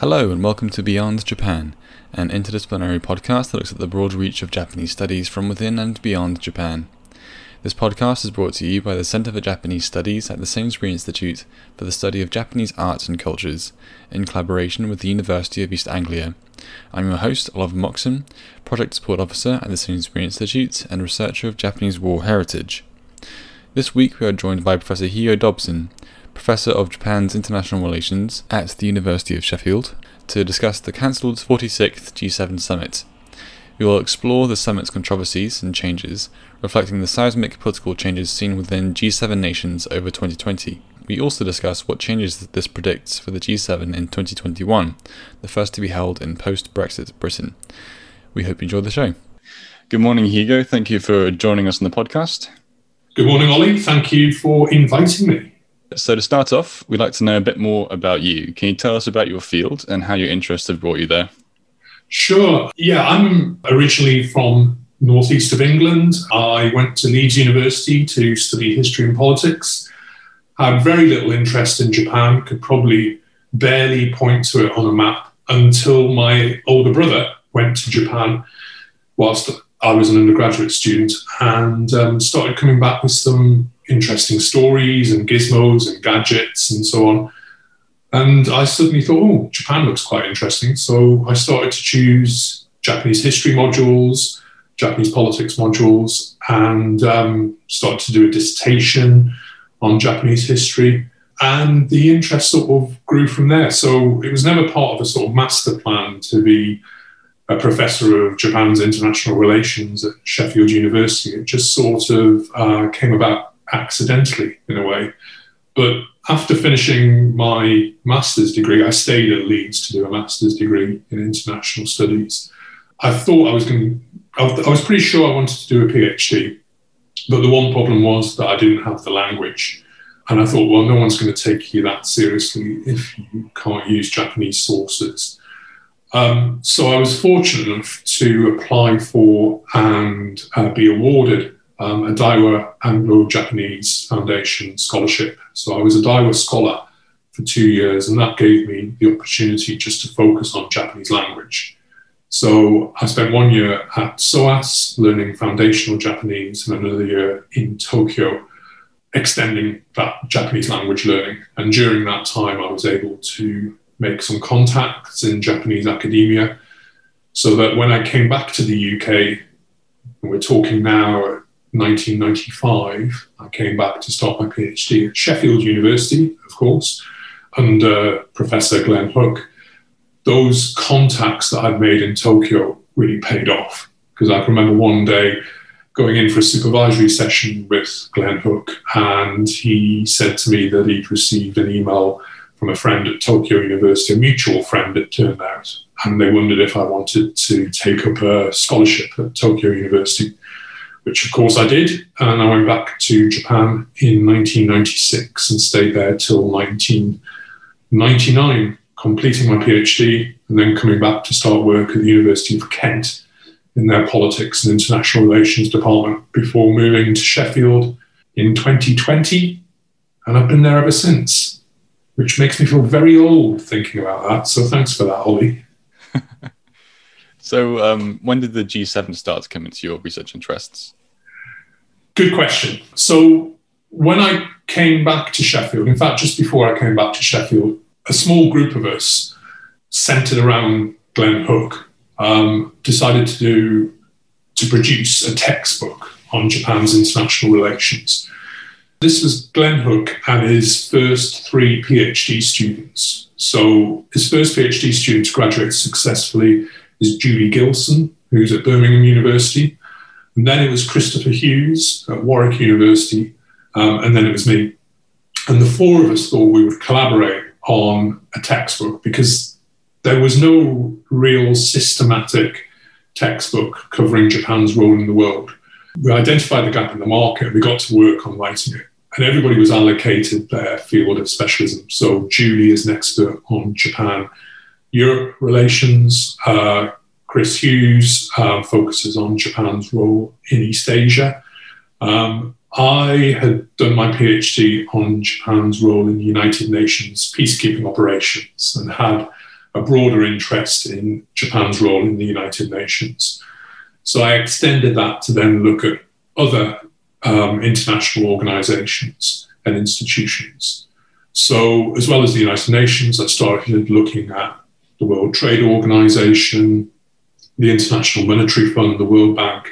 Hello, and welcome to Beyond Japan, an interdisciplinary podcast that looks at the broad reach of Japanese studies from within and beyond Japan. This podcast is brought to you by the Center for Japanese Studies at the Sainsbury Institute for the Study of Japanese Arts and Cultures, in collaboration with the University of East Anglia. I'm your host, Oliver Moxon, Project Support Officer at the Sainsbury Institute and researcher of Japanese War Heritage. This week we are joined by Professor Hugo Dobson, Professor of Japan's International Relations at the University of Sheffield, to discuss the cancelled 46th G7 Summit. We will explore the summit's controversies and changes, reflecting the seismic political changes seen within G7 nations over 2020. We also discuss what changes this predicts for the G7 in 2021, the first to be held in post Brexit Britain. We hope you enjoy the show. Good morning, Hugo. Thank you for joining us on the podcast. Good morning, Ollie. Thank you for inviting me. So, to start off, we'd like to know a bit more about you. Can you tell us about your field and how your interests have brought you there? Sure. Yeah, I'm originally from northeast of England. I went to Leeds University to study history and politics. Had very little interest in Japan, could probably barely point to it on a map until my older brother went to Japan whilst I was an undergraduate student and um, started coming back with some interesting stories and gizmos and gadgets and so on. And I suddenly thought, oh, Japan looks quite interesting. So I started to choose Japanese history modules, Japanese politics modules, and um, started to do a dissertation on Japanese history. And the interest sort of grew from there. So it was never part of a sort of master plan to be a professor of Japan's international relations at Sheffield University. It just sort of uh, came about accidentally in a way. But after finishing my master's degree, I stayed at Leeds to do a master's degree in international studies. I thought I was going I was pretty sure I wanted to do a PhD, but the one problem was that I didn't have the language. And I thought, well, no one's going to take you that seriously if you can't use Japanese sources. Um, so I was fortunate enough to apply for and uh, be awarded um, a Daiwa Anglo-Japanese Foundation scholarship. So I was a Daiwa scholar for two years, and that gave me the opportunity just to focus on Japanese language. So I spent one year at SOAS learning foundational Japanese, and another year in Tokyo extending that Japanese language learning. And during that time, I was able to make some contacts in Japanese academia so that when I came back to the UK, we're talking now 1995, I came back to start my PhD at Sheffield University, of course, under Professor Glenn Hook. Those contacts that I'd made in Tokyo really paid off because I remember one day going in for a supervisory session with Glenn Hook, and he said to me that he'd received an email from a friend at Tokyo University, a mutual friend, it turned out, and they wondered if I wanted to take up a scholarship at Tokyo University which of course I did. And I went back to Japan in 1996 and stayed there till 1999, completing my PhD and then coming back to start work at the University of Kent in their politics and international relations department before moving to Sheffield in 2020. And I've been there ever since, which makes me feel very old thinking about that. So thanks for that, Ollie. so, um, when did the G7 start to come into your research interests? Good question. So when I came back to Sheffield, in fact, just before I came back to Sheffield, a small group of us centered around Glenn Hook um, decided to do to produce a textbook on Japan's international relations. This was Glenn Hook and his first three PhD students. So his first PhD student graduated successfully is Julie Gilson, who's at Birmingham University. And then it was Christopher Hughes at Warwick University, um, and then it was me. And the four of us thought we would collaborate on a textbook because there was no real systematic textbook covering Japan's role in the world. We identified the gap in the market, and we got to work on writing it. And everybody was allocated their field of specialism. So Julie is an expert on Japan Europe relations. Uh, Chris Hughes uh, focuses on Japan's role in East Asia. Um, I had done my PhD on Japan's role in United Nations peacekeeping operations and had a broader interest in Japan's role in the United Nations. So I extended that to then look at other um, international organizations and institutions. So, as well as the United Nations, I started looking at the World Trade Organization, the International Monetary Fund, the World Bank,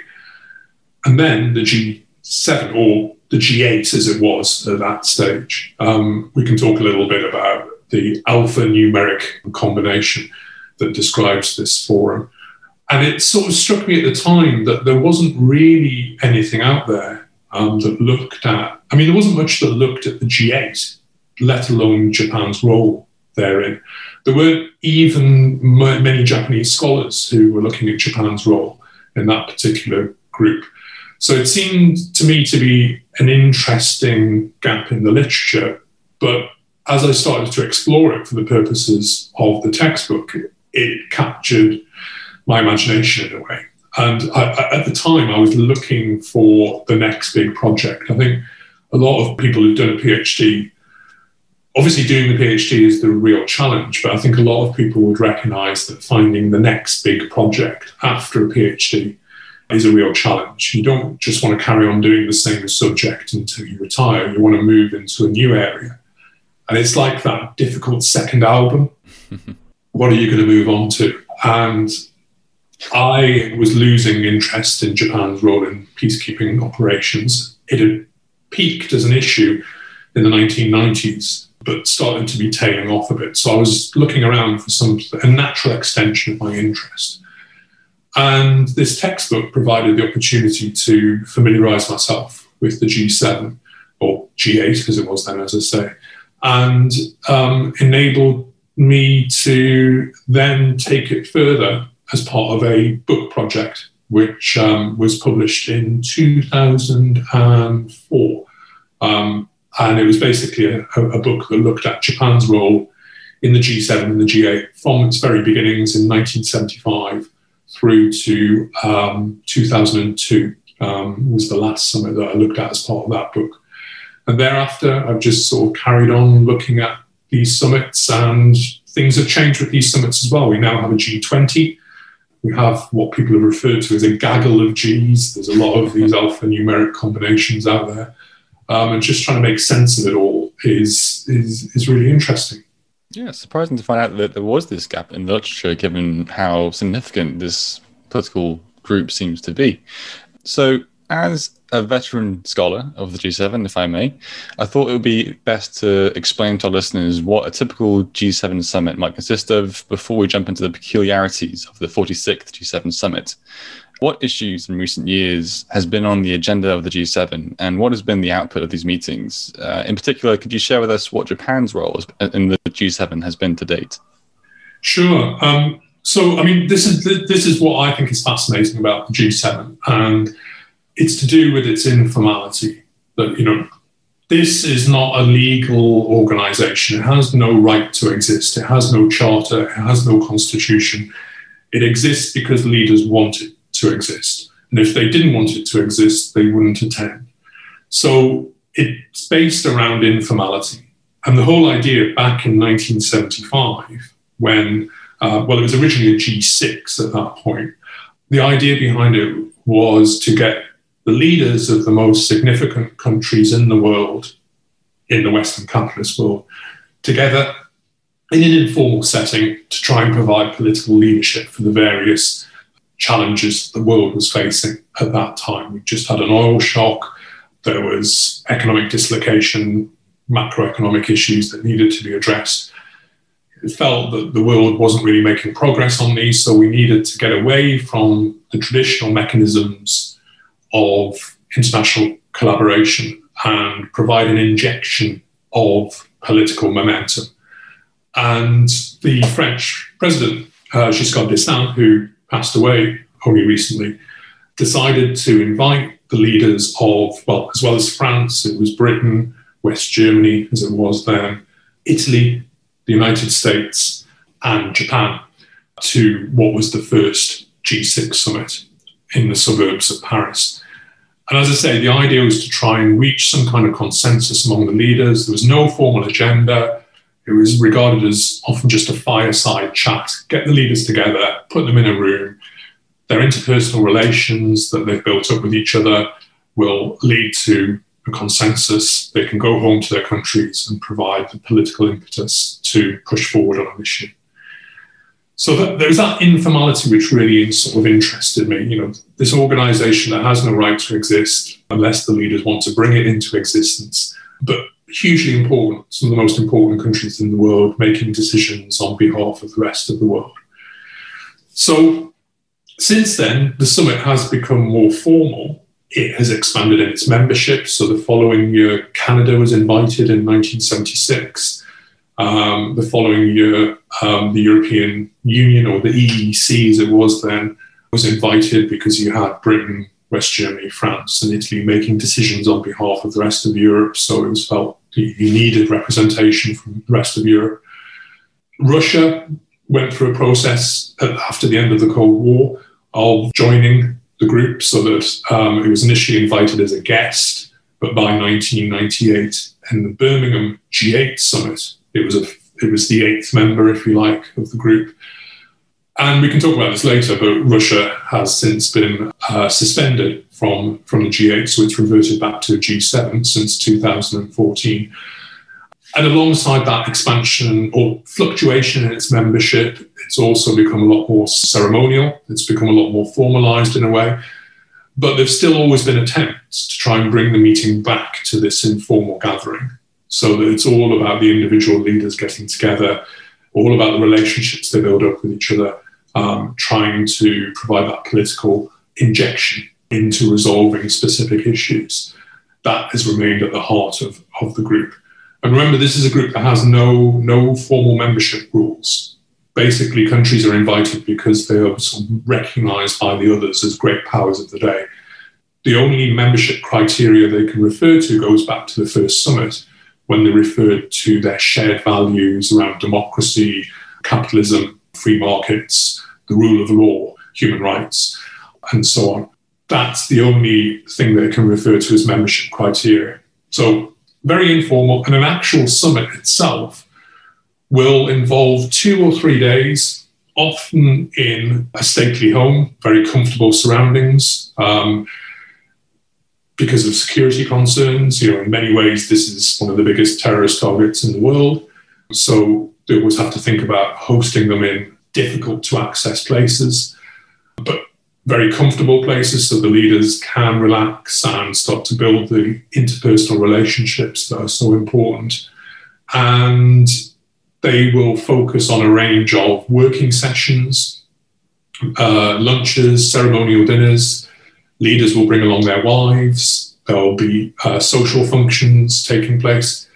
and then the G7 or the G8 as it was at that stage. Um, we can talk a little bit about the alphanumeric combination that describes this forum. And it sort of struck me at the time that there wasn't really anything out there um, that looked at, I mean, there wasn't much that looked at the G8, let alone Japan's role therein. There weren't even many Japanese scholars who were looking at Japan's role in that particular group. So it seemed to me to be an interesting gap in the literature. But as I started to explore it for the purposes of the textbook, it captured my imagination in a way. And I, at the time, I was looking for the next big project. I think a lot of people who've done a PhD, obviously doing the PhD is the real challenge, but I think a lot of people would recognize that finding the next big project after a PhD is a real challenge. You don't just want to carry on doing the same subject until you retire. You want to move into a new area. And it's like that difficult second album. what are you going to move on to? And I was losing interest in Japan's role in peacekeeping operations. It had peaked as an issue in the 1990s, but started to be tailing off a bit. So I was looking around for some a natural extension of my interest. And this textbook provided the opportunity to familiarize myself with the G7 or G8 as it was then, as I say, and um, enabled me to then take it further as part of a book project, which um, was published in 2004. Um, and it was basically a, a, book that looked at Japan's role in the G7 and the G8 from its very beginnings in 1975 through to um, 2002 um, was the last summit that I looked at as part of that book. And thereafter, I've just sort of carried on looking at these summits, and things have changed with these summits as well. We now have a G20. We have what people have referred to as a gaggle of Gs. There's a lot of these alphanumeric combinations out there. Um, and just trying to make sense of it all is, is, is really interesting. Yeah, surprising to find out that there was this gap in the literature, given how significant this political group seems to be. So, as a veteran scholar of the G7, if I may, I thought it would be best to explain to our listeners what a typical G7 summit might consist of before we jump into the peculiarities of the 46th G7 summit. What issues in recent years has been on the agenda of the G7, and what has been the output of these meetings? Uh, in particular, could you share with us what Japan's role in the G7 has been to date? Sure. Um, so, I mean, this is this is what I think is fascinating about the G7, and it's to do with its informality. That you know, this is not a legal organization. It has no right to exist. It has no charter. It has no constitution. It exists because leaders want it to exist. And if they didn't want it to exist, they wouldn't attend. So it's based around informality. And the whole idea back in 1975, when, uh, well, it was originally a G6 at that point, the idea behind it was to get the leaders of the most significant countries in the world, in the Western capitalist world, together in an informal setting to try and provide political leadership for the various challenges that the world was facing at that time. We just had an oil shock, there was economic dislocation, macroeconomic issues that needed to be addressed. It felt that the world wasn't really making progress on these, so we needed to get away from the traditional mechanisms of international collaboration and provide an injection of political momentum. And the French president, uh, Giscard d'Estaing, who passed away only recently, decided to invite the leaders of, well, as well as France, it was Britain, West Germany, as it was then, Italy, the United States, and Japan to what was the first G6 summit in the suburbs of Paris. And as I say, the idea was to try and reach some kind of consensus among the leaders. There was no formal agenda. It was regarded as often just a fireside chat. Get the leaders together, put them in a room. Their interpersonal relations that they've built up with each other will lead to a consensus. They can go home to their countries and provide the political impetus to push forward on an issue. So that, there's that informality which really sort of interested me. You know, this organisation that has no right to exist unless the leaders want to bring it into existence, but hugely important. Some of the most important countries in the world making decisions on behalf of the rest of the world. So since then, the summit has become more formal. It has expanded in its membership. So the following year, Canada was invited in 1976. Um, the following year, um, the European Union, or the EEC as it was then, was invited because you had Britain, West Germany, France, and Italy making decisions on behalf of the rest of Europe. So it was felt you needed representation from the rest of Europe. Russia went through a process after the end of the Cold War of joining the group so that um, it was initially invited as a guest, but by 1998 in the Birmingham G8 summit, it was a it was the eighth member, if you like, of the group. And we can talk about this later, but Russia has since been uh, suspended from, from the G8, so it's reverted back to G7 since 2014. And alongside that expansion or fluctuation in its membership, it's also become a lot more ceremonial. It's become a lot more formalized in a way. But there's still always been attempts to try and bring the meeting back to this informal gathering so that it's all about the individual leaders getting together, all about the relationships they build up with each other, um, trying to provide that political injection into resolving specific issues. That has remained at the heart of, of the group. And remember, this is a group that has no, no formal membership rules. Basically, countries are invited because they are sort of recognized by the others as great powers of the day. The only membership criteria they can refer to goes back to the first summit when they referred to their shared values around democracy, capitalism, free markets, the rule of law, human rights, and so on. That's the only thing they can refer to as membership criteria. So very informal, and an actual summit itself will involve two or three days, often in a stately home, very comfortable surroundings. Um, because of security concerns, you know, in many ways, this is one of the biggest terrorist targets in the world. So they always have to think about hosting them in difficult to access places, but very comfortable places so the leaders can relax and start to build the interpersonal relationships that are so important. And they will focus on a range of working sessions, uh, lunches, ceremonial dinners. Leaders will bring along their wives. There will be uh, social functions taking place.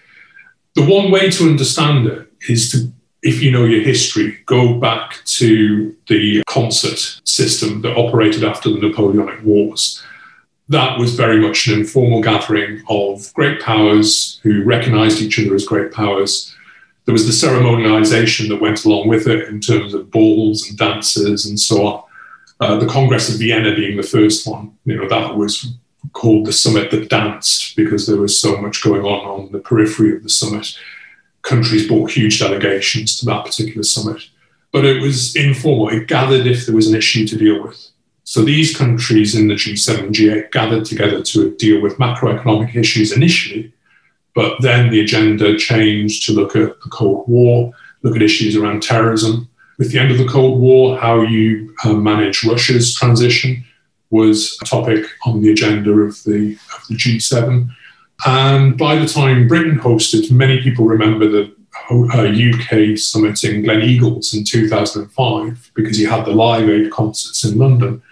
The one way to understand it is to if you know your history, go back to the concert system that operated after the Napoleonic Wars. That was very much an informal gathering of great powers who recognized each other as great powers. There was the ceremonialization that went along with it in terms of balls and dances and so on. Uh, the Congress of Vienna being the first one, you know, that was called the summit that danced because there was so much going on on the periphery of the summit countries brought huge delegations to that particular summit. But it was informal. It gathered if there was an issue to deal with. So these countries in the G7, G8 gathered together to deal with macroeconomic issues initially, but then the agenda changed to look at the Cold War, look at issues around terrorism. With the end of the Cold War, how you uh, manage Russia's transition was a topic on the agenda of the, of the G7. And by the time Britain hosted, many people remember the UK summit in Gleneagles in 2005 because you had the Live Aid concerts in London.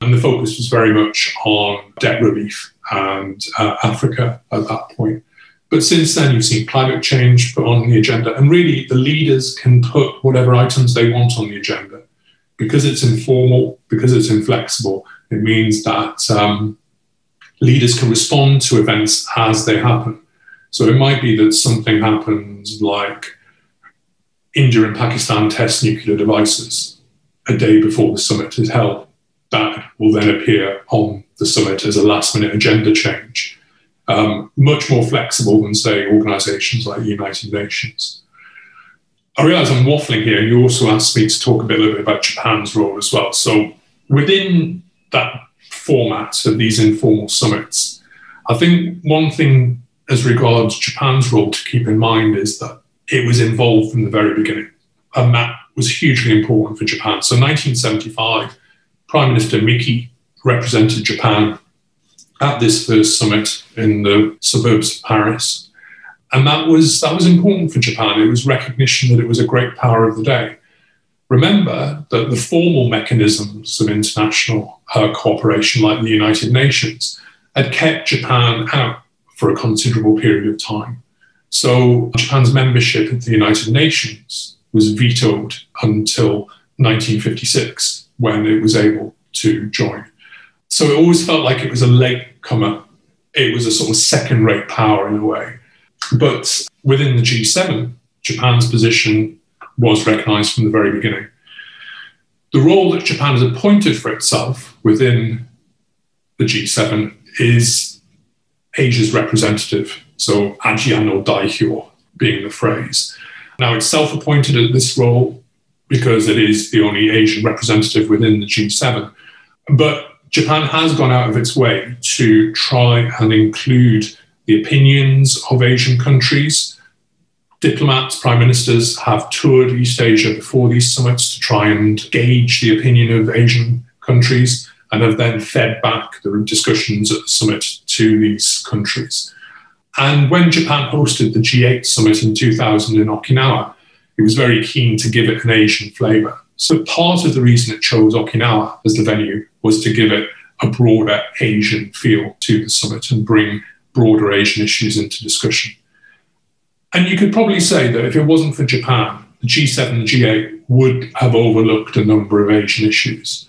And the focus was very much on debt relief and uh, Africa at that point. But since then, you've seen climate change put on the agenda. And really, the leaders can put whatever items they want on the agenda. Because it's informal, because it's inflexible, it means that um, leaders can respond to events as they happen. So it might be that something happens like India and Pakistan test nuclear devices a day before the summit is held. That will then appear on the summit as a last minute agenda change. Um, much more flexible than, say, organizations like the United Nations. I realize I'm waffling here, and you also asked me to talk a bit, a little bit about Japan's role as well. So within that format of these informal summits, I think one thing as regards Japan's role to keep in mind is that it was involved from the very beginning, and that was hugely important for Japan. So 1975, Prime Minister Miki represented Japan at this first summit in the suburbs of Paris. And that was, that was important for Japan. It was recognition that it was a great power of the day. Remember that the formal mechanisms of international uh, cooperation, like the United Nations, had kept Japan out for a considerable period of time. So Japan's membership of the United Nations was vetoed until 1956, when it was able to join. So it always felt like it was a late comer. It was a sort of second rate power in a way. But within the G7, Japan's position was recognized from the very beginning. The role that Japan has appointed for itself within the G7 is Asia's representative. So, Ajia no Daihyo being the phrase. Now, it's self appointed at this role because it is the only Asian representative within the G7. But Japan has gone out of its way to try and include the opinions of Asian countries. Diplomats, prime ministers have toured East Asia before these summits to try and gauge the opinion of Asian countries and have then fed back the discussions at the summit to these countries. And when Japan hosted the G8 summit in 2000 in Okinawa, it was very keen to give it an Asian flavour. So part of the reason it chose Okinawa as the venue was to give it a broader Asian feel to the summit and bring broader Asian issues into discussion. And you could probably say that if it wasn't for Japan, the G7 and G8 would have overlooked a number of Asian issues.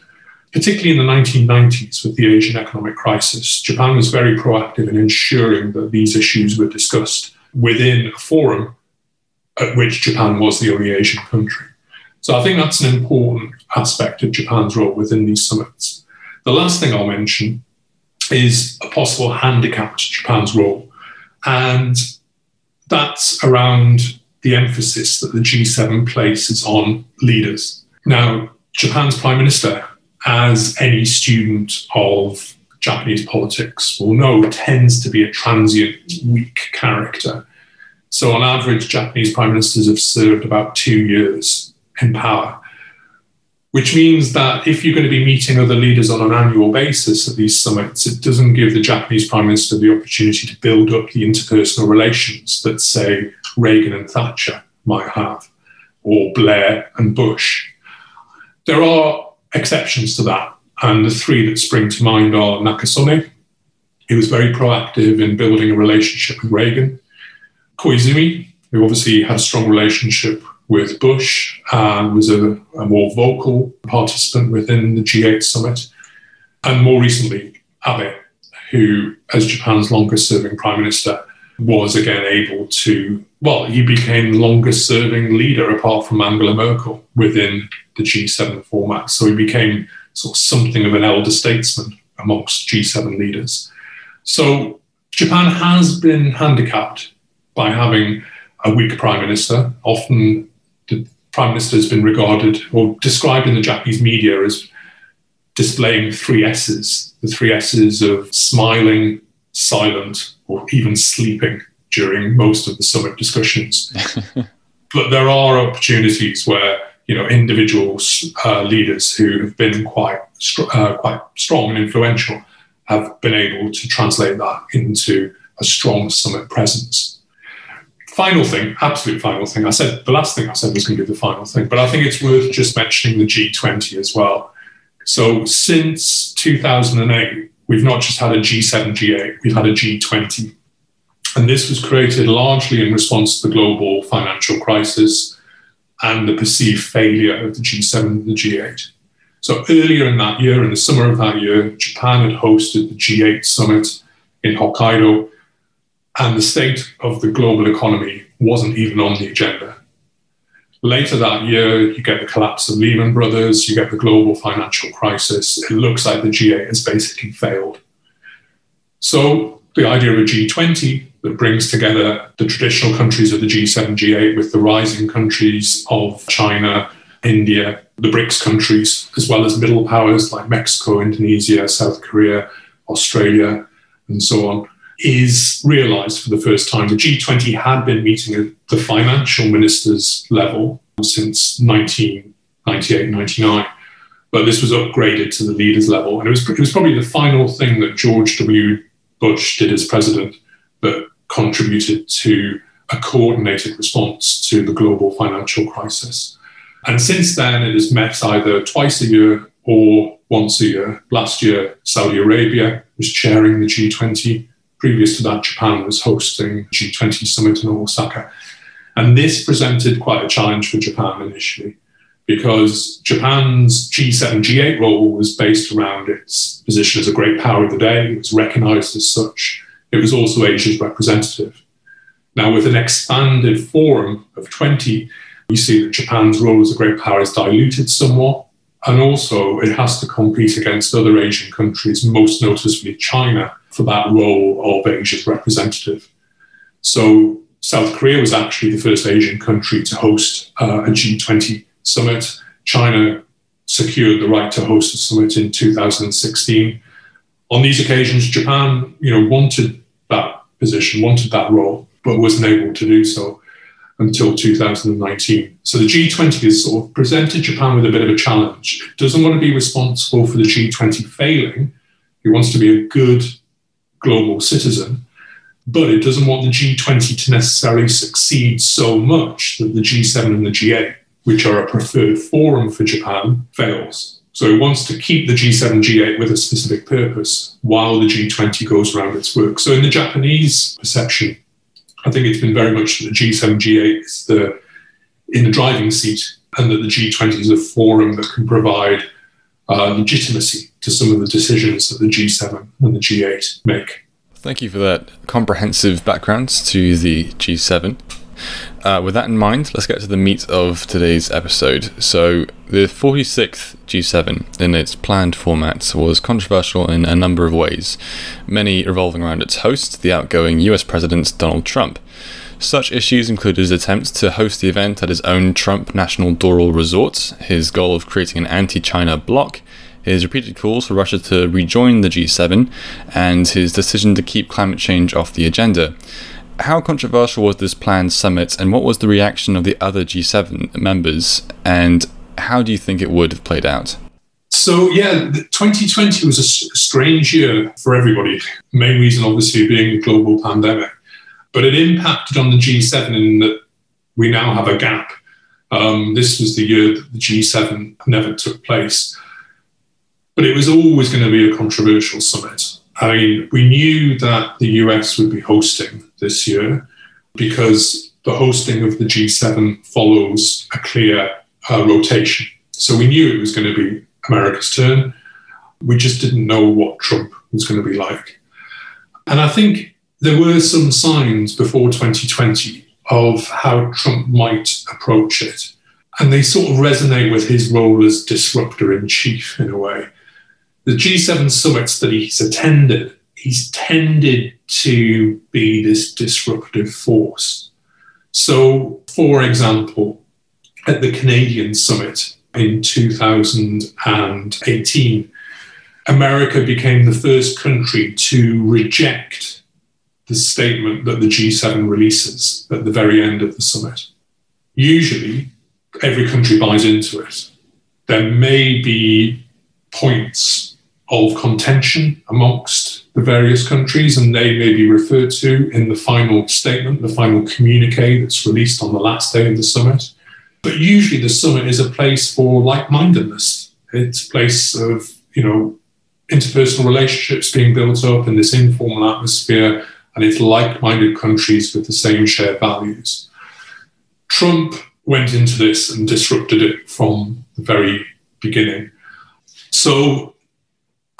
Particularly in the 1990s with the Asian economic crisis, Japan was very proactive in ensuring that these issues were discussed within a forum at which Japan was the only Asian country. So I think that's an important aspect of Japan's role within these summits. The last thing I'll mention is a possible handicap to Japan's role. And that's around the emphasis that the G7 places on leaders. Now, Japan's prime minister, as any student of Japanese politics will know, tends to be a transient, weak character. So, on average, Japanese prime ministers have served about two years in power which means that if you're going to be meeting other leaders on an annual basis at these summits, it doesn't give the Japanese Prime Minister the opportunity to build up the interpersonal relations that, say, Reagan and Thatcher might have, or Blair and Bush. There are exceptions to that, and the three that spring to mind are Nakasone, who was very proactive in building a relationship with Reagan, Koizumi, who obviously had a strong relationship with Bush and was a, a more vocal participant within the G8 summit. And more recently, Abe, who, as Japan's longest serving prime minister, was again able to, well, he became the longest serving leader apart from Angela Merkel within the G7 format. So he became sort of something of an elder statesman amongst G7 leaders. So Japan has been handicapped by having a weak prime minister, often the prime minister has been regarded or described in the Japanese media as displaying three S's the three S's of smiling, silent, or even sleeping during most of the summit discussions. but there are opportunities where you know individual uh, leaders who have been quite uh, quite strong and influential have been able to translate that into a strong summit presence final thing, absolute final thing. I said the last thing I said was going to be the final thing, but I think it's worth just mentioning the G20 as well. So since 2008, we've not just had a G7, G8, we've had a G20. And this was created largely in response to the global financial crisis and the perceived failure of the G7 and the G8. So earlier in that year, in the summer of that year, Japan had hosted the G8 summit in Hokkaido and the state of the global economy wasn't even on the agenda. Later that year, you get the collapse of Lehman Brothers, you get the global financial crisis. It looks like the G8 has basically failed. So the idea of a G20 that brings together the traditional countries of the G7, G8 with the rising countries of China, India, the BRICS countries, as well as middle powers like Mexico, Indonesia, South Korea, Australia, and so on, is realized for the first time. The G20 had been meeting at the financial ministers level since 1998 99 but this was upgraded to the leaders level. And it was, it was probably the final thing that George W. Bush did as president that contributed to a coordinated response to the global financial crisis. And since then, it has met either twice a year or once a year. Last year, Saudi Arabia was chairing the G20. Previous to that, Japan was hosting G20 summit in Osaka. And this presented quite a challenge for Japan initially because Japan's G7, G8 role was based around its position as a great power of the day. It was recognized as such. It was also Asia's representative. Now, with an expanded forum of 20, we see that Japan's role as a great power is diluted somewhat. And also, it has to compete against other Asian countries, most noticeably China, for that role of Asia's representative. So, South Korea was actually the first Asian country to host uh, a G20 summit. China secured the right to host a summit in 2016. On these occasions, Japan, you know, wanted that position, wanted that role, but wasn't able to do so until 2019. So the G20 has sort of presented Japan with a bit of a challenge. It doesn't want to be responsible for the G20 failing. It wants to be a good global citizen, but it doesn't want the G20 to necessarily succeed so much that the G7 and the G8 which are a preferred forum for Japan, fails. So it wants to keep the G7, G8 with a specific purpose while the G20 goes around its work. So in the Japanese perception, I think it's been very much the G7, G8 is the in the driving seat, and that the G20 is a forum that can provide uh, legitimacy to some of the decisions that the G7 and the G8 make. Thank you for that comprehensive background to the G7. Uh, with that in mind, let's get to the meat of today's episode. So, the 46th G7 in its planned format was controversial in a number of ways, many revolving around its host, the outgoing US President Donald Trump. Such issues included his attempt to host the event at his own Trump National Doral Resort, his goal of creating an anti China bloc, his repeated calls for Russia to rejoin the G7, and his decision to keep climate change off the agenda how controversial was this planned summit, and what was the reaction of the other G7 members, and how do you think it would have played out? So, yeah, 2020 was a strange year for everybody. Main reason, obviously, being the global pandemic. But it impacted on the G7 in that we now have a gap. Um, this was the year that the G7 never took place. But it was always going to be a controversial summit. I mean, we knew that the US would be hosting this year because the hosting of the G7 follows a clear uh, rotation. So we knew it was going to be America's turn. We just didn't know what Trump was going to be like. And I think there were some signs before 2020 of how Trump might approach it. And they sort of resonate with his role as disruptor in chief in a way the G7 summits that he's attended, he's tended to be this disruptive force. So, for example, at the Canadian summit in 2018, America became the first country to reject the statement that the G7 releases at the very end of the summit. Usually, every country buys into it. There may be points of contention amongst the various countries, and they may be referred to in the final statement, the final communique that's released on the last day of the summit. But usually, the summit is a place for like-mindedness. It's a place of you know interpersonal relationships being built up in this informal atmosphere, and it's like-minded countries with the same shared values. Trump went into this and disrupted it from the very beginning. So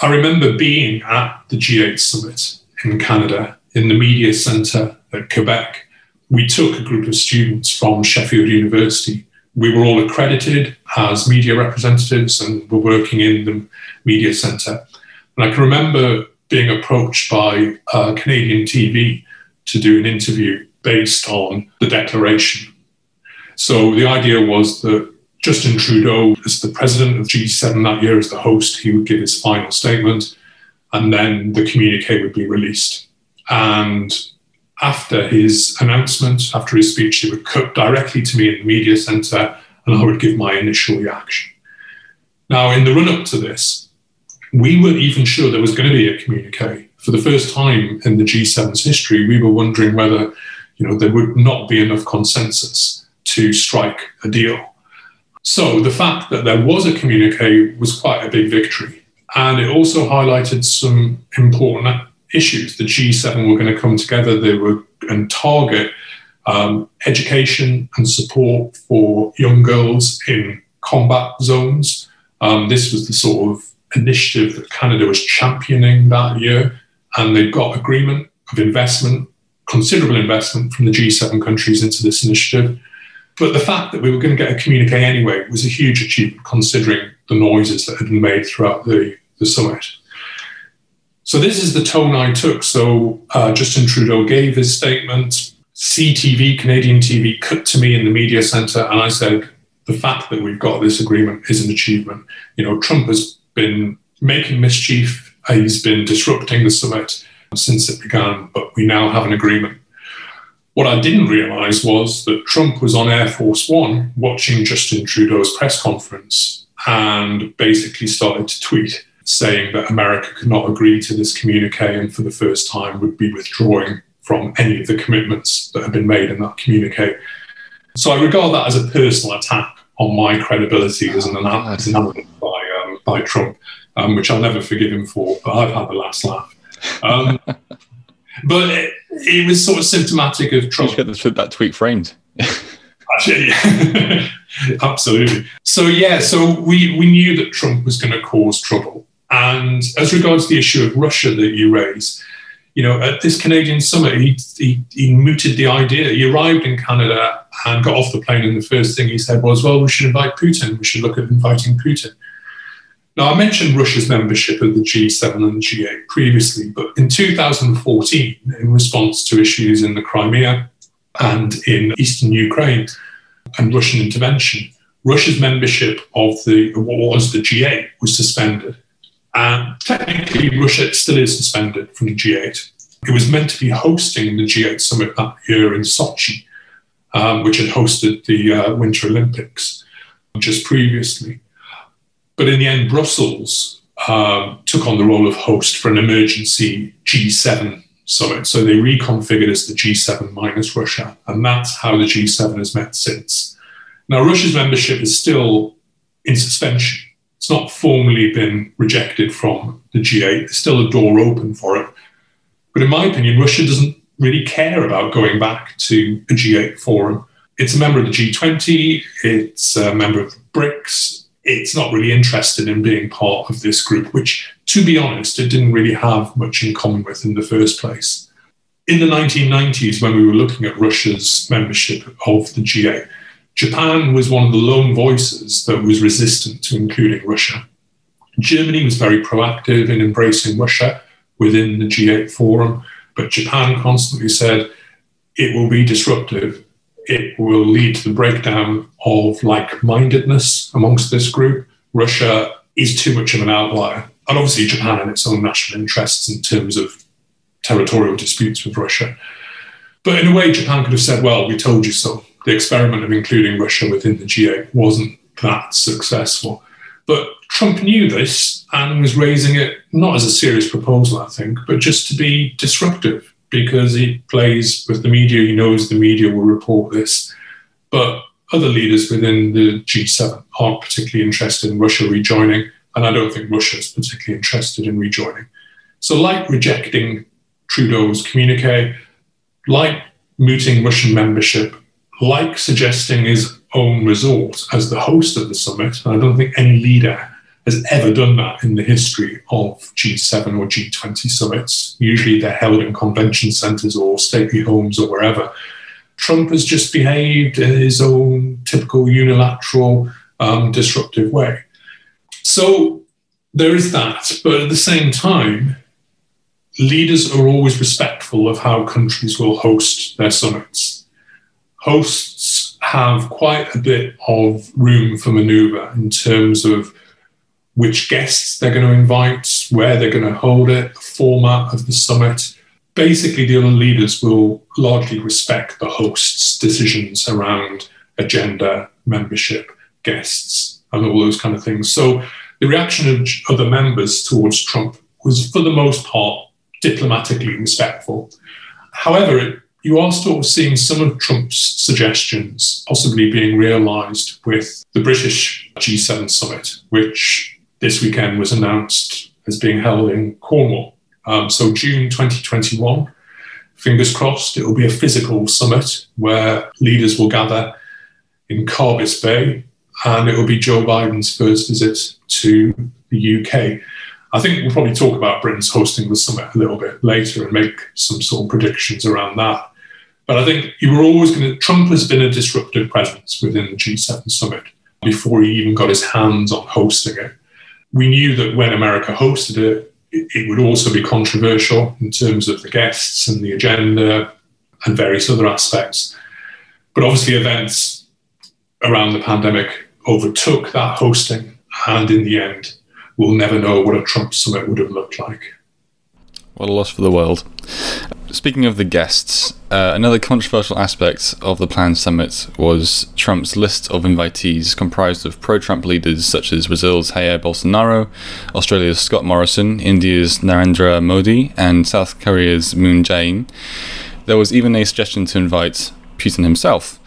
I remember being at the G8 summit in Canada in the media centre at Quebec. We took a group of students from Sheffield University. We were all accredited as media representatives and were working in the media centre. And I can remember being approached by uh, Canadian TV to do an interview based on the declaration. So the idea was that Justin Trudeau, as the president of G7 that year, as the host, he would give his final statement and then the communique would be released. And after his announcement, after his speech, he would cut directly to me in the media centre and I would give my initial reaction. Now, in the run up to this, we weren't even sure there was going to be a communique. For the first time in the G7's history, we were wondering whether you know, there would not be enough consensus to strike a deal. So the fact that there was a communique was quite a big victory. And it also highlighted some important issues. The G7 were going to come together, they were and target um, education and support for young girls in combat zones. Um, this was the sort of initiative that Canada was championing that year, and they got agreement of investment, considerable investment from the G7 countries into this initiative. But the fact that we were going to get a communique anyway was a huge achievement, considering the noises that had been made throughout the, the summit. So this is the tone I took. So uh, Justin Trudeau gave his statement. CTV, Canadian TV, cut to me in the media centre, and I said, the fact that we've got this agreement is an achievement. You know, Trump has been making mischief, he's been disrupting the summit since it began, but we now have an agreement. What I didn't realise was that Trump was on Air Force One watching Justin Trudeau's press conference and basically started to tweet saying that America could not agree to this communique and for the first time would be withdrawing from any of the commitments that have been made in that communique. So I regard that as a personal attack on my credibility as an analyst by, um, by Trump, um, which I'll never forgive him for, but I've had the last laugh. Um, but it, it, was sort of symptomatic of Trump. You should that tweet framed. Actually, yeah. absolutely. So yeah, so we, we knew that Trump was going to cause trouble. And as regards the issue of Russia that you raise, you know, at this Canadian summit, he, he, he, mooted the idea. He arrived in Canada and got off the plane, and the first thing he said was, Well, we should invite Putin. We should look at inviting Putin. Now, I mentioned Russia's membership of the G7 and the G8 previously, but in 2014, in response to issues in the Crimea and in eastern Ukraine and Russian intervention, Russia's membership of the what was the G8 was suspended. And technically, Russia still is suspended from the G8. It was meant to be hosting the G8 summit that year in Sochi, um, which had hosted the uh, Winter Olympics just previously. But in the end, Brussels um, took on the role of host for an emergency G7 summit. So they reconfigured as the G7 minus Russia. And that's how the G7 has met since. Now, Russia's membership is still in suspension it's not formally been rejected from the G8. There's still a door open for it. But in my opinion, Russia doesn't really care about going back to a G8 forum. It's a member of the G20, it's a member of the BRICS. It's not really interested in being part of this group, which, to be honest, it didn't really have much in common with in the first place. In the 1990s, when we were looking at Russia's membership of the G8, Japan was one of the lone voices that was resistant to including Russia. Germany was very proactive in embracing Russia within the G8 forum, but Japan constantly said it will be disruptive. It will lead to the breakdown of like mindedness amongst this group. Russia is too much of an outlier. And obviously, Japan and its own national interests in terms of territorial disputes with Russia. But in a way, Japan could have said, well, we told you so the experiment of including Russia within the G8 wasn't that successful. But Trump knew this and was raising it not as a serious proposal, I think, but just to be disruptive because he plays with the media. He knows the media will report this. But other leaders within the G7 aren't particularly interested in Russia rejoining, and I don't think Russia is particularly interested in rejoining. So, like rejecting Trudeau's communique, like mooting Russian membership, like suggesting his own resort as the host of the summit. I don't think any leader has ever done that in the history of G7 or G20 summits. Usually they're held in convention centres or stately homes or wherever. Trump has just behaved in his own typical unilateral, um, disruptive way. So there is that. But at the same time, leaders are always respectful of how countries will host their summits. Hosts have quite a bit of room for maneuver in terms of which guests they're going to invite, where they're going to hold it, the format of the summit. Basically, the other leaders will largely respect the host's decisions around agenda, membership, guests, and all those kind of things. So the reaction of other members towards Trump was, for the most part, diplomatically respectful. However, it, you are still seeing some of Trump's suggestions possibly being realised with the British G7 summit, which this weekend was announced as being held in Cornwall. Um, so, June 2021, fingers crossed, it will be a physical summit where leaders will gather in Carbis Bay, and it will be Joe Biden's first visit to the UK. I think we'll probably talk about Britain's hosting the summit a little bit later and make some sort of predictions around that. But I think you were always going to, Trump has been a disruptive presence within the G7 summit before he even got his hands on hosting it. We knew that when America hosted it, it would also be controversial in terms of the guests and the agenda and various other aspects. But obviously, events around the pandemic overtook that hosting, and in the end, we'll never know what a Trump summit would have looked like. What a loss for the world. Speaking of the guests, uh, another controversial aspect of the planned summit was Trump's list of invitees, comprised of pro Trump leaders such as Brazil's Jair Bolsonaro, Australia's Scott Morrison, India's Narendra Modi, and South Korea's Moon Jae in. There was even a suggestion to invite Putin himself.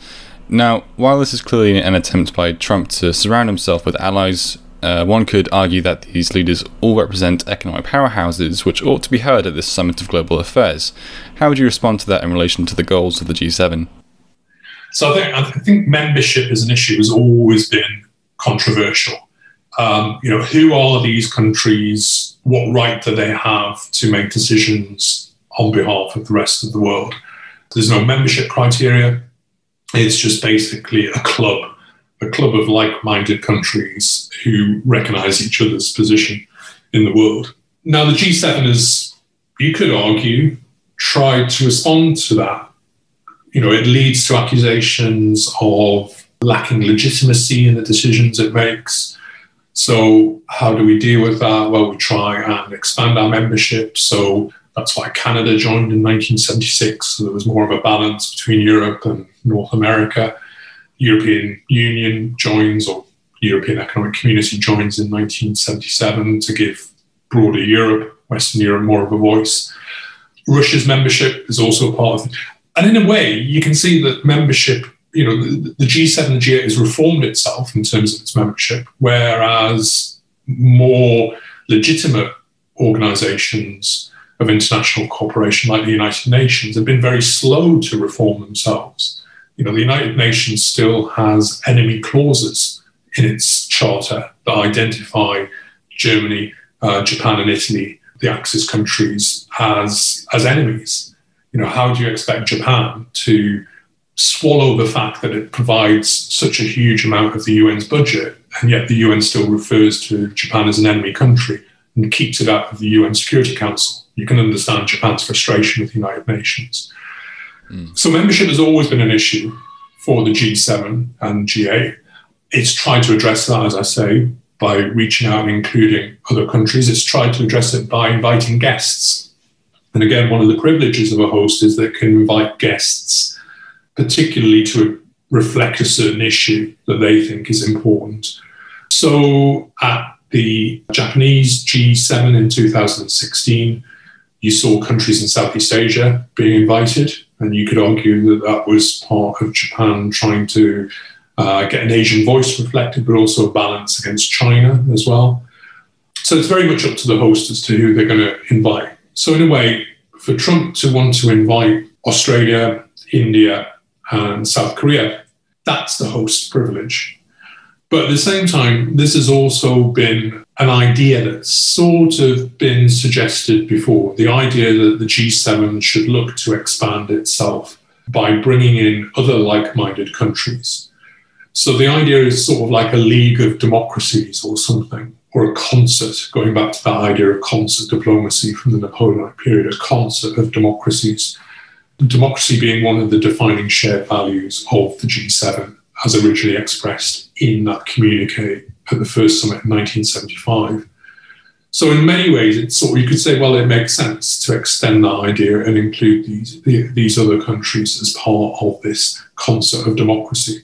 Now, while this is clearly an attempt by Trump to surround himself with allies uh, one could argue that these leaders all represent economic powerhouses which ought to be heard at this summit of global affairs. How would you respond to that in relation to the goals of the G7? So I think I think membership as an issue has always been controversial. Um, you know, who are these countries? What right do they have to make decisions on behalf of the rest of the world? There's no membership criteria. It's just basically a club a club of like minded countries who recognize each other's position in the world. Now, the G7 has, you could argue, tried to respond to that. You know, it leads to accusations of lacking legitimacy in the decisions it makes. So, how do we deal with that? Well, we try and expand our membership. So, that's why Canada joined in 1976. So, there was more of a balance between Europe and North America. European Union joins or European Economic Community joins in 1977 to give broader Europe, Western Europe, more of a voice. Russia's membership is also part of it. And in a way, you can see that membership, you know, the, the G7 and G8 has reformed itself in terms of its membership, whereas more legitimate organizations of international cooperation like the United Nations have been very slow to reform themselves you know, the United Nations still has enemy clauses in its charter that identify Germany, uh, Japan, and Italy, the Axis countries, as as enemies. You know, how do you expect Japan to swallow the fact that it provides such a huge amount of the UN's budget, and yet the UN still refers to Japan as an enemy country and keeps it out of the UN Security Council? You can understand Japan's frustration with the United Nations. Mm. So membership has always been an issue for the G7 and G8. It's tried to address that, as I say, by reaching out and including other countries. It's tried to address it by inviting guests. And again, one of the privileges of a host is that it can invite guests, particularly to reflect a certain issue that they think is important. So at the Japanese G7 in 2016, you saw countries in Southeast Asia being invited. And you could argue that that was part of Japan trying to uh, get an Asian voice reflected, but also a balance against China as well. So it's very much up to the host as to who they're going to invite. So, in a way, for Trump to want to invite Australia, India, and South Korea, that's the host's privilege. But at the same time, this has also been an idea that's sort of been suggested before the idea that the G7 should look to expand itself by bringing in other like minded countries. So the idea is sort of like a league of democracies or something, or a concert, going back to that idea of concert diplomacy from the Napoleonic period, a concert of democracies. Democracy being one of the defining shared values of the G7, as originally expressed in that communique at the first summit in 1975. So, in many ways, it's sort of, you could say, well, it makes sense to extend that idea and include these, these other countries as part of this concert of democracy.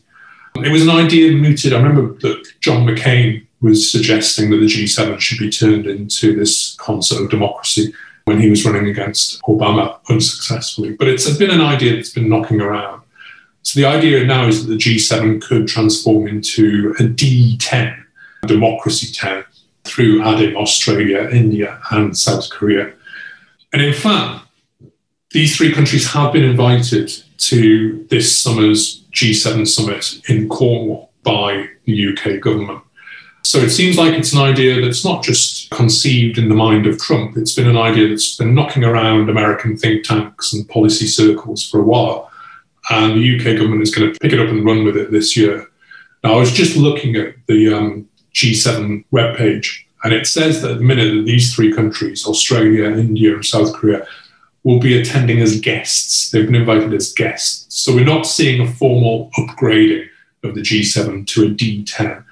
It was an idea mooted. I remember that John McCain was suggesting that the G7 should be turned into this concert of democracy when he was running against Obama unsuccessfully. But it's been an idea that's been knocking around. So the idea now is that the G7 could transform into a D10, democracy 10, through adding Australia, India, and South Korea. And in fact, these three countries have been invited to this summer's G7 summit in Cornwall by the UK government. So it seems like it's an idea that's not just conceived in the mind of Trump, it's been an idea that's been knocking around American think tanks and policy circles for a while. And the UK government is going to pick it up and run with it this year. Now, I was just looking at the um, G7 webpage, and it says that at the minute that these three countries, Australia, India, and South Korea, will be attending as guests. They've been invited as guests. So we're not seeing a formal upgrading of the G7 to a D10.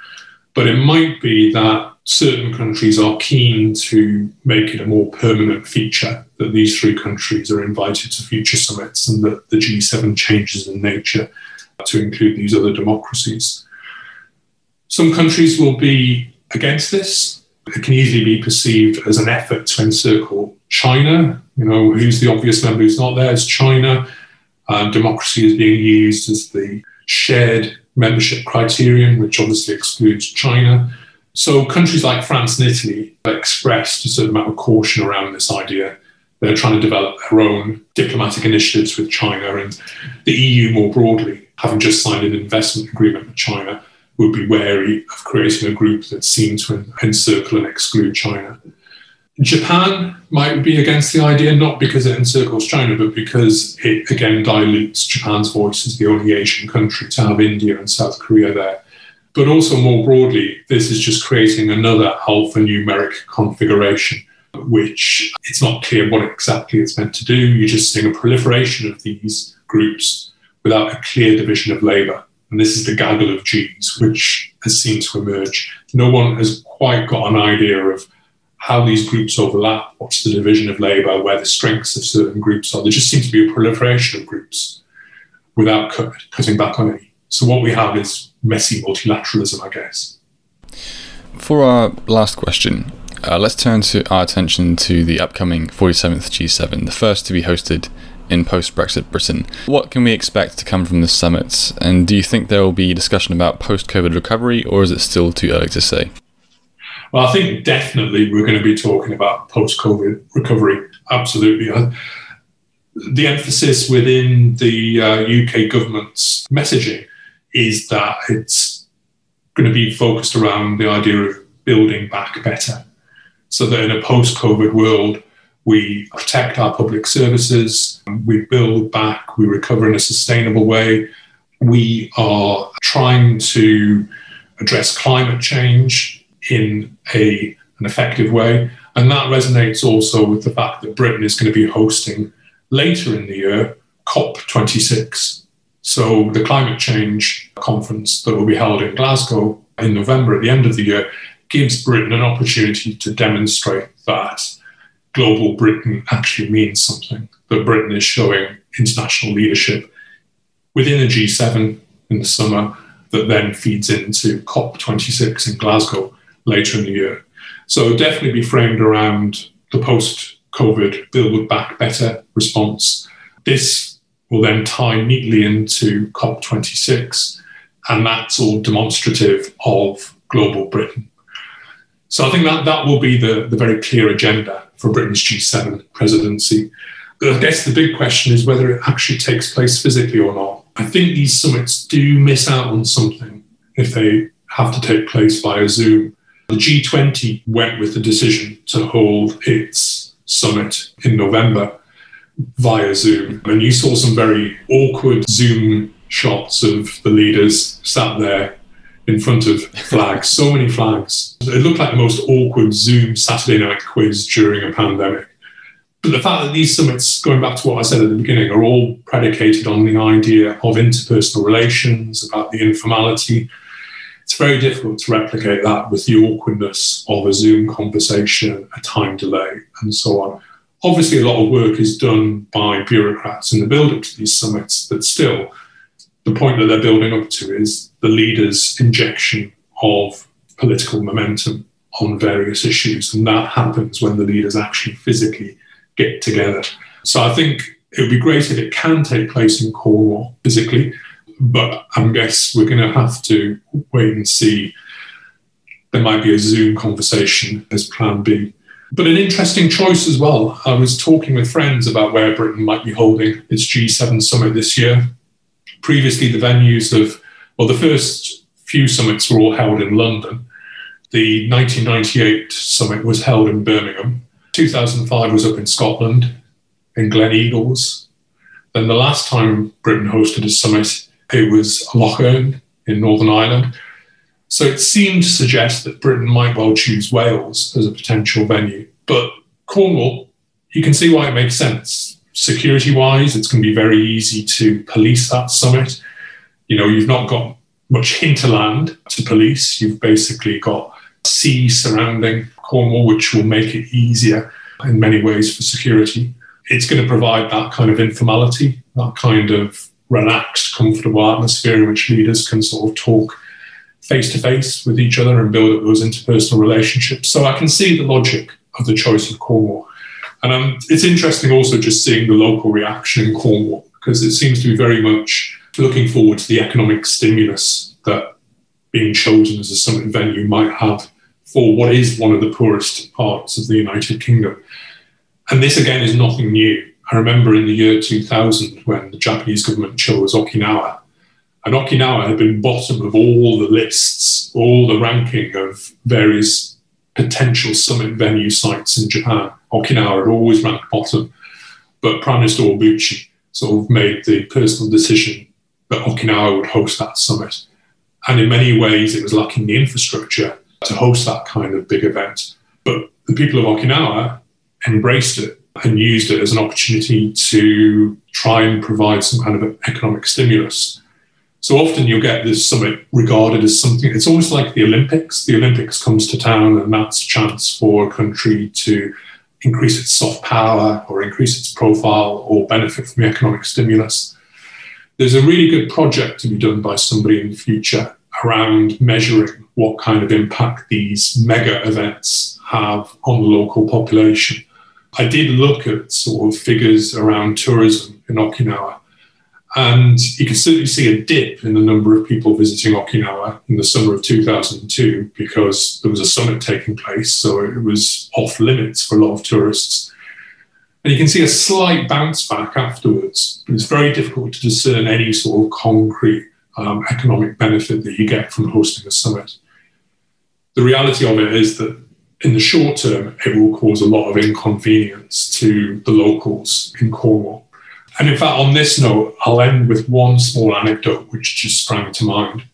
But it might be that certain countries are keen to make it a more permanent feature that these three countries are invited to future summits and that the G7 changes in nature to include these other democracies. Some countries will be against this. It can easily be perceived as an effort to encircle China. You know, who's the obvious member who's not there? It's China. Um, democracy is being used as the shared membership criterion, which obviously excludes China. So countries like France and Italy expressed a certain amount of caution around this idea. They're trying to develop their own diplomatic initiatives with China, and the EU more broadly, having just signed an investment agreement with China, would be wary of creating a group that seemed to encircle and exclude China. Japan might be against the idea, not because it encircles China, but because it again dilutes Japan's voice as the only Asian country to have India and South Korea there. But also more broadly, this is just creating another alphanumeric configuration, which it's not clear what exactly it's meant to do. You're just seeing a proliferation of these groups without a clear division of labour. And this is the gaggle of Gs, which has seemed to emerge. No one has quite got an idea of how these groups overlap, what's the division of labour, where the strengths of certain groups are. There just seems to be a proliferation of groups without cut, cutting back on any. So what we have is messy multilateralism, I guess. For our last question, uh, let's turn to our attention to the upcoming 47th G7, the first to be hosted in post Brexit Britain. What can we expect to come from this summit? And do you think there will be discussion about post COVID recovery, or is it still too early to say? Well, I think definitely we're going to be talking about post COVID recovery. Absolutely. The emphasis within the uh, UK government's messaging is that it's going to be focused around the idea of building back better. So that in a post COVID world, we protect our public services, we build back, we recover in a sustainable way. We are trying to address climate change in a, an effective way. And that resonates also with the fact that Britain is going to be hosting later in the year COP26. So, the climate change conference that will be held in Glasgow in November at the end of the year gives Britain an opportunity to demonstrate that global Britain actually means something, that Britain is showing international leadership within the G7 in the summer that then feeds into COP26 in Glasgow later in the year. So definitely be framed around the post COVID Build Back Better response. This will then tie neatly into COP26, and that's all demonstrative of global Britain. So I think that that will be the, the very clear agenda for Britain's G7 presidency. But I guess the big question is whether it actually takes place physically or not. I think these summits do miss out on something if they have to take place via Zoom. The G20 went with the decision to hold its summit in November via Zoom. And you saw some very awkward Zoom shots of the leaders sat there in front of flags, so many flags. It looked like the most awkward Zoom Saturday night quiz during a pandemic. But the fact that these summits, going back to what I said at the beginning, are all predicated on the idea of interpersonal relations, about the informality, it's very difficult to replicate that with the awkwardness of a Zoom conversation, a time delay, and so on. Obviously, a lot of work is done by bureaucrats in the build up to these summits, but still, the point that they're building up to is the leaders' injection of political momentum on various issues. And that happens when the leaders actually physically get together. So I think it would be great if it can take place in Cornwall physically, but I guess we're going to have to wait and see. There might be a Zoom conversation as plan B. But an interesting choice as well. I was talking with friends about where Britain might be holding its G7 summit this year. Previously, the venues of, well, the first few summits were all held in London. The 1998 summit was held in Birmingham. 2005 was up in Scotland, in Gleneagles. Then the last time Britain hosted a summit, it was Lough Erne in Northern Ireland. So it seemed to suggest that Britain might well choose Wales as a potential venue. But Cornwall, you can see why it makes sense. Security wise, it's going to be very easy to police that summit. You know, you've not got much hinterland to police. You've basically got sea surrounding Cornwall, which will make it easier in many ways for security. It's going to provide that kind of informality, that kind of relaxed, comfortable atmosphere in which leaders can sort of talk face to face with each other and build up those interpersonal relationships. So I can see the logic of the choice of Cornwall. And um, it's interesting also just seeing the local reaction in Cornwall because it seems to be very much looking forward to the economic stimulus that being chosen as a summit venue might have for what is one of the poorest parts of the United Kingdom. And this again is nothing new. I remember in the year 2000 when the Japanese government chose Okinawa, and Okinawa had been bottom of all the lists, all the ranking of various potential summit venue sites in Japan. Okinawa had always ranked bottom, but Prime Minister Obuchi sort of made the personal decision that Okinawa would host that summit. And in many ways, it was lacking the infrastructure to host that kind of big event. But the people of Okinawa embraced it and used it as an opportunity to try and provide some kind of economic stimulus. So often you'll get this summit regarded as something, it's almost like the Olympics. The Olympics comes to town and that's a chance for a country to increase its soft power or increase its profile or benefit from the economic stimulus. There's a really good project to be done by somebody in the future around measuring what kind of impact these mega events have on the local population. I did look at sort of figures around tourism in Okinawa, and you can certainly see a dip in the number of people visiting Okinawa in the summer of 2002 because there was a summit taking place, so it was off limits for a lot of tourists. And you can see a slight bounce back afterwards, it's very difficult to discern any sort of concrete um, economic benefit that you get from hosting a summit. The reality of it is that in the short term, it will cause a lot of inconvenience to the locals in Cornwall. And in fact, on this note, I'll end with one small anecdote which just sprang to mind.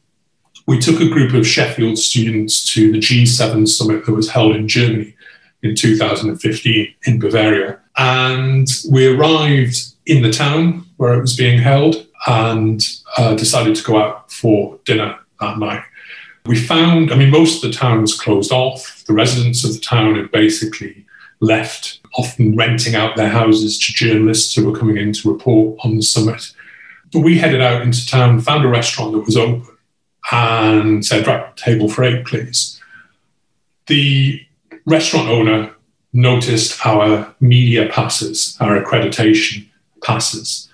We took a group of Sheffield students to the G7 summit that was held in Germany in 2015 in Bavaria. And we arrived in the town where it was being held and uh, decided to go out for dinner that night. We found, I mean, most of the town was closed off. The residents of the town had basically left, often renting out their houses to journalists who were coming in to report on the summit. But we headed out into town, found a restaurant that was open, and said, Right, table for eight, please. The restaurant owner noticed our media passes, our accreditation passes,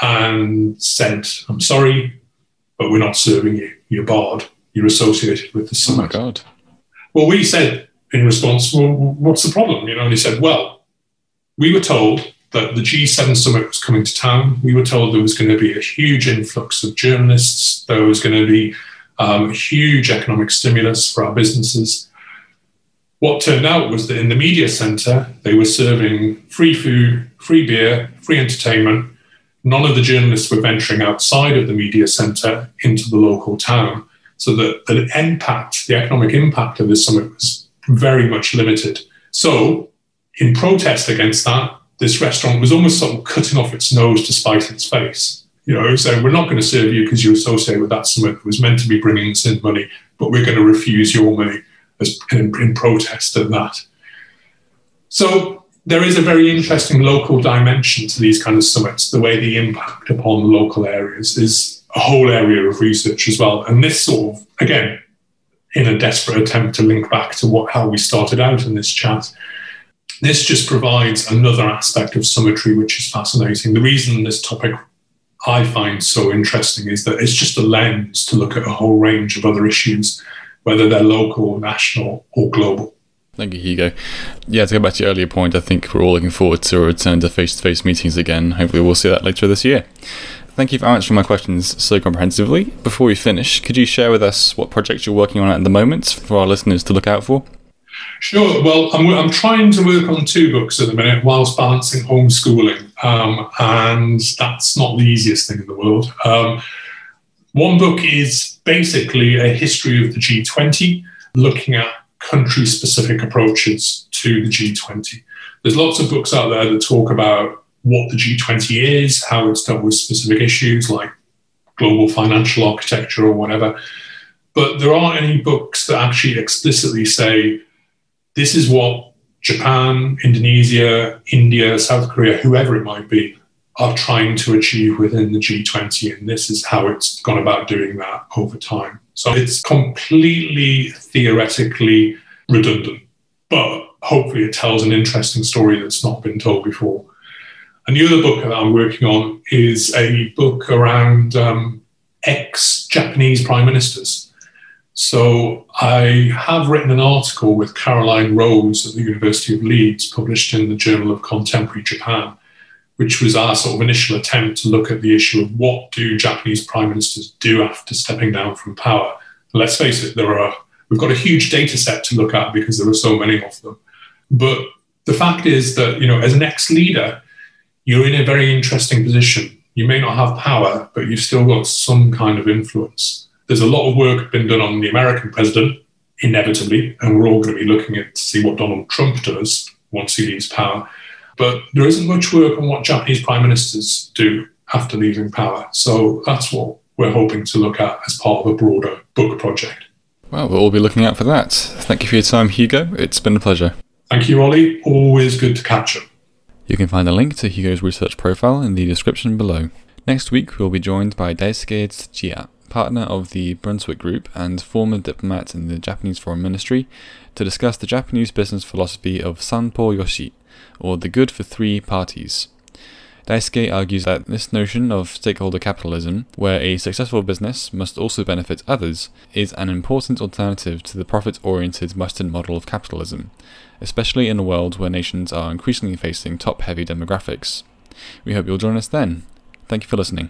and said, I'm sorry, but we're not serving you. You're barred you're associated with the summit. Oh my God. Well, we said in response, well, what's the problem? You know, and he said, well, we were told that the G7 summit was coming to town. We were told there was going to be a huge influx of journalists. There was going to be um, a huge economic stimulus for our businesses. What turned out was that in the media centre, they were serving free food, free beer, free entertainment. None of the journalists were venturing outside of the media centre into the local town So that the impact, the economic impact of this summit was very much limited. So, in protest against that, this restaurant was almost sort of cutting off its nose to spite its face. You know, saying we're not going to serve you because you associate with that summit that was meant to be bringing us in money, but we're going to refuse your money as in, in protest of that. So there is a very interesting local dimension to these kind of summits. The way the impact upon local areas is a whole area of research as well. And this sort of, again, in a desperate attempt to link back to what how we started out in this chat, this just provides another aspect of summitry which is fascinating. The reason this topic I find so interesting is that it's just a lens to look at a whole range of other issues, whether they're local, national, or global. Thank you, Hugo. Yeah, to go back to your earlier point, I think we're all looking forward to a return to face to face meetings again. Hopefully, we'll see that later this year. Thank you for answering my questions so comprehensively. Before we finish, could you share with us what projects you're working on at the moment for our listeners to look out for? Sure. Well, I'm, I'm trying to work on two books at the minute whilst balancing homeschooling, um, and that's not the easiest thing in the world. Um, one book is basically a history of the G20, looking at country specific approaches to the G20. There's lots of books out there that talk about what the G20 is, how it's dealt with specific issues like global financial architecture or whatever. But there aren't any books that actually explicitly say this is what Japan, Indonesia, India, South Korea, whoever it might be, are trying to achieve within the G20. And this is how it's gone about doing that over time. So it's completely theoretically redundant, but hopefully it tells an interesting story that's not been told before. And the other book that I'm working on is a book around um, ex Japanese prime ministers. So I have written an article with Caroline Rose at the University of Leeds, published in the Journal of Contemporary Japan, which was our sort of initial attempt to look at the issue of what do Japanese prime ministers do after stepping down from power. And let's face it, there are we've got a huge data set to look at because there are so many of them. But the fact is that you know, as an ex-leader, you're in a very interesting position. You may not have power, but you've still got some kind of influence. There's a lot of work been done on the American president, inevitably, and we're all going to be looking at to see what Donald Trump does once he leaves power. But there isn't much work on what Japanese prime ministers do after leaving power. So that's what we're hoping to look at as part of a broader book project. Well, we'll all be looking out for that. Thank you for your time, Hugo. It's been a pleasure. Thank you, Ollie. Always good to catch up. You can find a link to Hugo's research profile in the description below. Next week, we'll be joined by Daisuke Tsuchiya, partner of the Brunswick Group and former diplomat in the Japanese Foreign Ministry, to discuss the Japanese business philosophy of Sanpo Yoshi, or the good for three parties. Daisuke argues that this notion of stakeholder capitalism, where a successful business must also benefit others, is an important alternative to the profit oriented Western model of capitalism, especially in a world where nations are increasingly facing top heavy demographics. We hope you'll join us then. Thank you for listening.